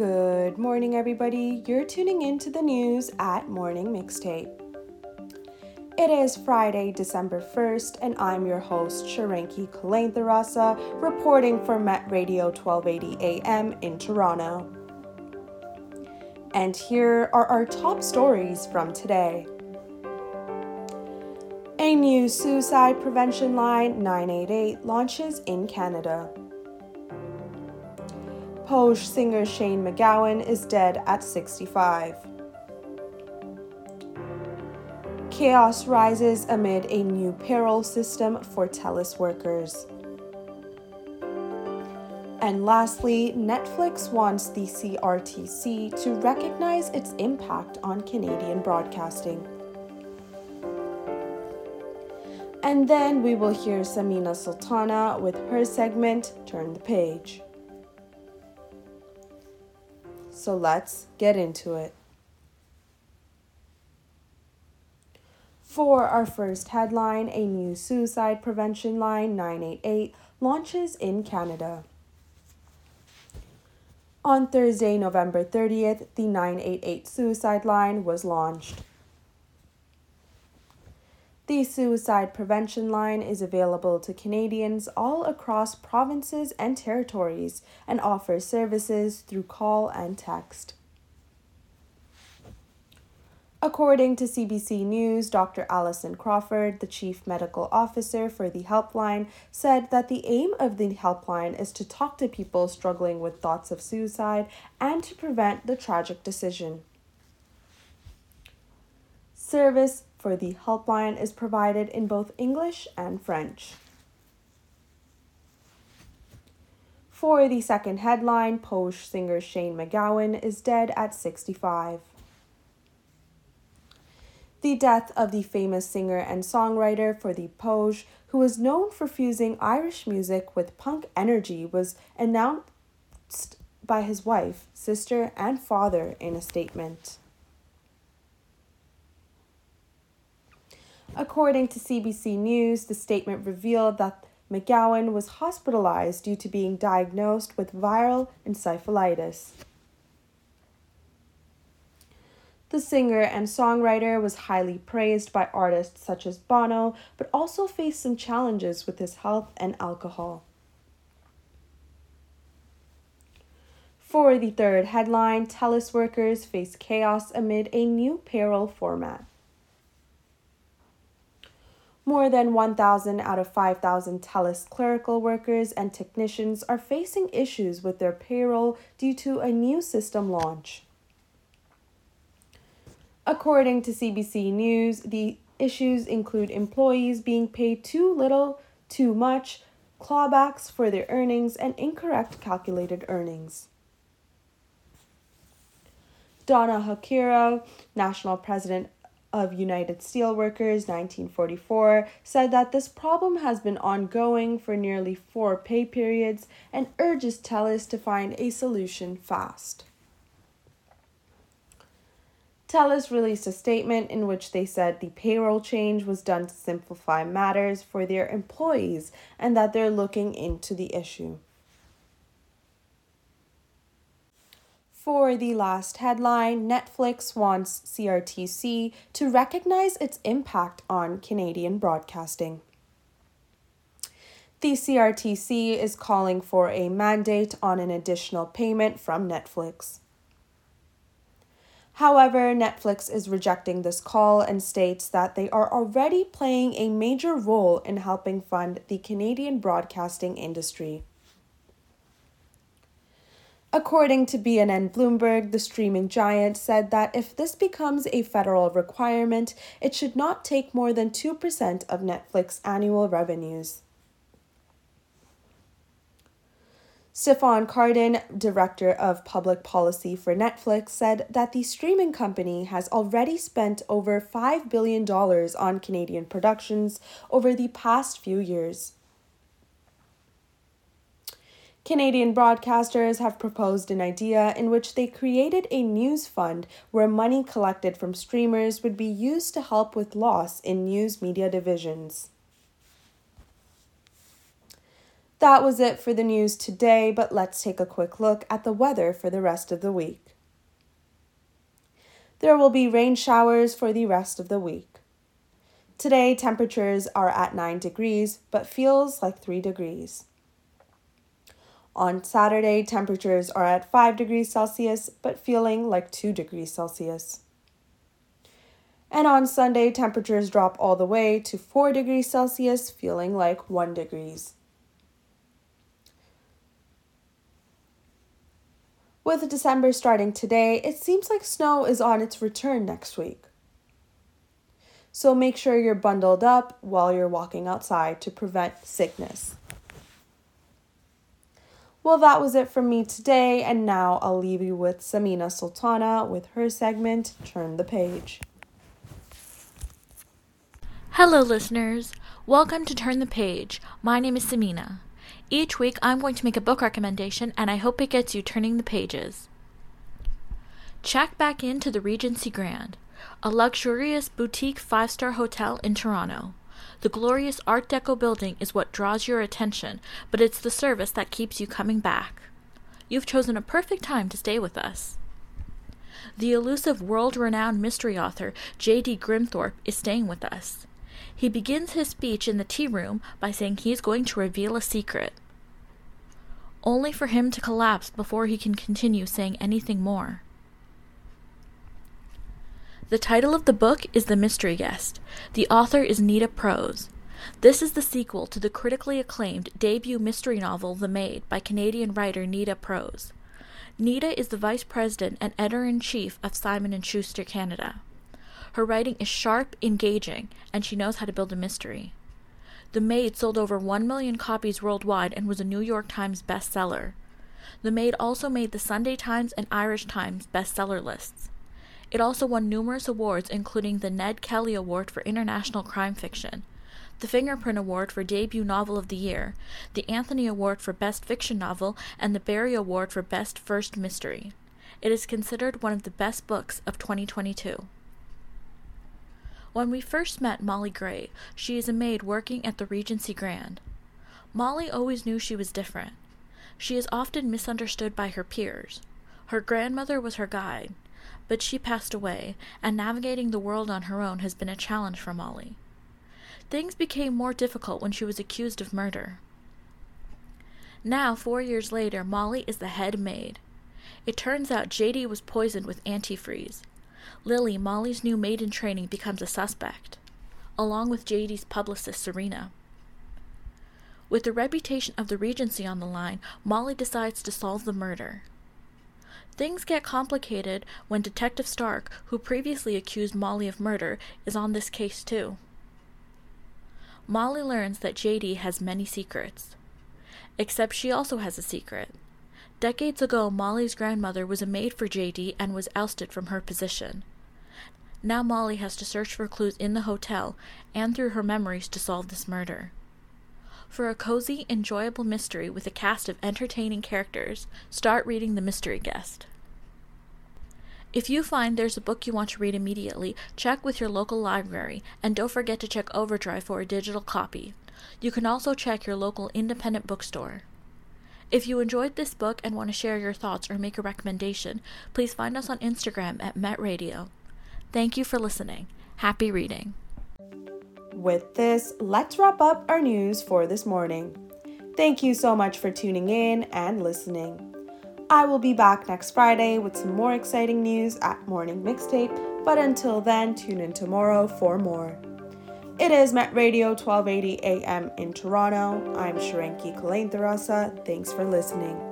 Good morning, everybody. You're tuning in to the news at Morning Mixtape. It is Friday, December 1st, and I'm your host, Shaaranki Kulenthirarasa, reporting for Met Radio 1280 AM in Toronto. And here are our top stories from today. A new suicide prevention line 988 launches in Canada. Pogues singer Shane MacGowan is dead at 65. Chaos rises amid a new payroll system for TELUS workers. And lastly, Netflix wants the CRTC to recognize its impact on Canadian broadcasting. And then we will hear Samina Sultana with her segment Turn the Page. So let's get into it. For our first headline, a new suicide prevention line 988 launches in Canada. On Thursday, November 30th, the 988 suicide line was launched. The suicide prevention line is available to Canadians all across provinces and territories and offers services through call and text. According to CBC News, Dr. Alison Crawford, the chief medical officer for the helpline, said that the aim of the helpline is to talk to people struggling with thoughts of suicide and to prevent the tragic decision. Service for the helpline is provided in both English and French. For the second headline, Pogues singer Shane MacGowan is dead at 65. The death of the famous singer and songwriter for the Pogues, who was known for fusing Irish music with punk energy, was announced by his wife, sister, and father in a statement. According to CBC News, the statement revealed that MacGowan was hospitalized due to being diagnosed with viral encephalitis. The singer and songwriter was highly praised by artists such as Bono, but also faced some challenges with his health and alcohol. For the third headline, TELUS workers face chaos amid a new payroll format. More than 1,000 out of 5,000 TELUS clerical workers and technicians are facing issues with their payroll due to a new system launch. According to CBC News, the issues include employees being paid too little, too much, clawbacks for their earnings, and incorrect calculated earnings. Donna Hakira, national president of United Steelworkers 1944 said that this problem has been ongoing for nearly four pay periods and urges TELUS to find a solution fast. TELUS released a statement in which they said the payroll change was done to simplify matters for their employees and that they're looking into the issue. For the last headline, Netflix wants CRTC to recognize its impact on Canadian broadcasting. The CRTC is calling for a mandate on an additional payment from Netflix. However, Netflix is rejecting this call and states that they are already playing a major role in helping fund the Canadian broadcasting industry. According to BNN Bloomberg, the streaming giant said that if this becomes a federal requirement, it should not take more than 2% of Netflix annual revenues. Stéphane Cardin, director of public policy for Netflix, said that the streaming company has already spent over $5 billion on Canadian productions over the past few years. Canadian broadcasters have proposed an idea in which they created a news fund where money collected from streamers would be used to help with loss in news media divisions. That was it for the news today, but let's take a quick look at the weather for the rest of the week. There will be rain showers for the rest of the week. Today, temperatures are at 9 degrees, but feels like 3 degrees. On Saturday, temperatures are at 5 degrees Celsius, but feeling like 2 degrees Celsius. And on Sunday, temperatures drop all the way to 4 degrees Celsius, feeling like 1 degrees. With December starting today, it seems like snow is on its return next week. So make sure you're bundled up while you're walking outside to prevent sickness. Well, that was it from me today, and now I'll leave you with Samina Sultana with her segment Turn the Page. Hello, listeners. Welcome to Turn the Page. My name is Samina. Each week, I'm going to make a book recommendation, and I hope it gets you turning the pages. Check back into the Regency Grand, a luxurious boutique five star hotel in Toronto. The glorious Art Deco building is what draws your attention, but it's the service that keeps you coming back. You've chosen a perfect time to stay with us. The elusive world renowned mystery author J.D. Grimthorpe is staying with us. He begins his speech in the tea room by saying he's going to reveal a secret, only for him to collapse before he can continue saying anything more. The title of the book is The Mystery Guest. The author is Nita Prose. This is the sequel to the critically acclaimed debut mystery novel The Maid by Canadian writer Nita Prose. Nita is the vice president and editor-in-chief of Simon & Schuster Canada. Her writing is sharp, engaging, and she knows how to build a mystery. The Maid sold over 1 million copies worldwide and was a New York Times bestseller. The Maid also made the Sunday Times and Irish Times bestseller lists. It also won numerous awards, including the Ned Kelly Award for International Crime Fiction, the Fingerprint Award for Debut Novel of the Year, the Anthony Award for Best Fiction Novel, and the Barry Award for Best First Mystery. It is considered one of the best books of 2022. When we first met Molly Gray, she is a maid working at the Regency Grand. Molly always knew she was different. She is often misunderstood by her peers. Her grandmother was her guide, but she passed away, and navigating the world on her own has been a challenge for Molly. Things became more difficult when she was accused of murder. Now, four years later, Molly is the head maid. It turns out JD was poisoned with antifreeze, Lily, Molly's new maid in training, becomes a suspect, along with JD's publicist, Serena. With the reputation of the Regency on the line, Molly decides to solve the murder. Things get complicated when Detective Stark, who previously accused Molly of murder, is on this case too. Molly learns that JD has many secrets. Except she also has a secret. Decades ago, Molly's grandmother was a maid for JD and was ousted from her position. Now Molly has to search for clues in the hotel and through her memories to solve this murder. For a cozy, enjoyable mystery with a cast of entertaining characters, start reading The Mystery Guest. If you find there's a book you want to read immediately, check with your local library and don't forget to check Overdrive for a digital copy. You can also check your local independent bookstore. If you enjoyed this book and want to share your thoughts or make a recommendation, please find us on Instagram at MetRadio. Thank you for listening. Happy reading. With this, let's wrap up our news for this morning. Thank you so much for tuning in and listening. I will be back next Friday with some more exciting news at Morning Mixtape, but until then, tune in tomorrow for more. It is Met Radio 1280 AM in Toronto. I'm Shaaranki Kulenthirarasa. Thanks for listening.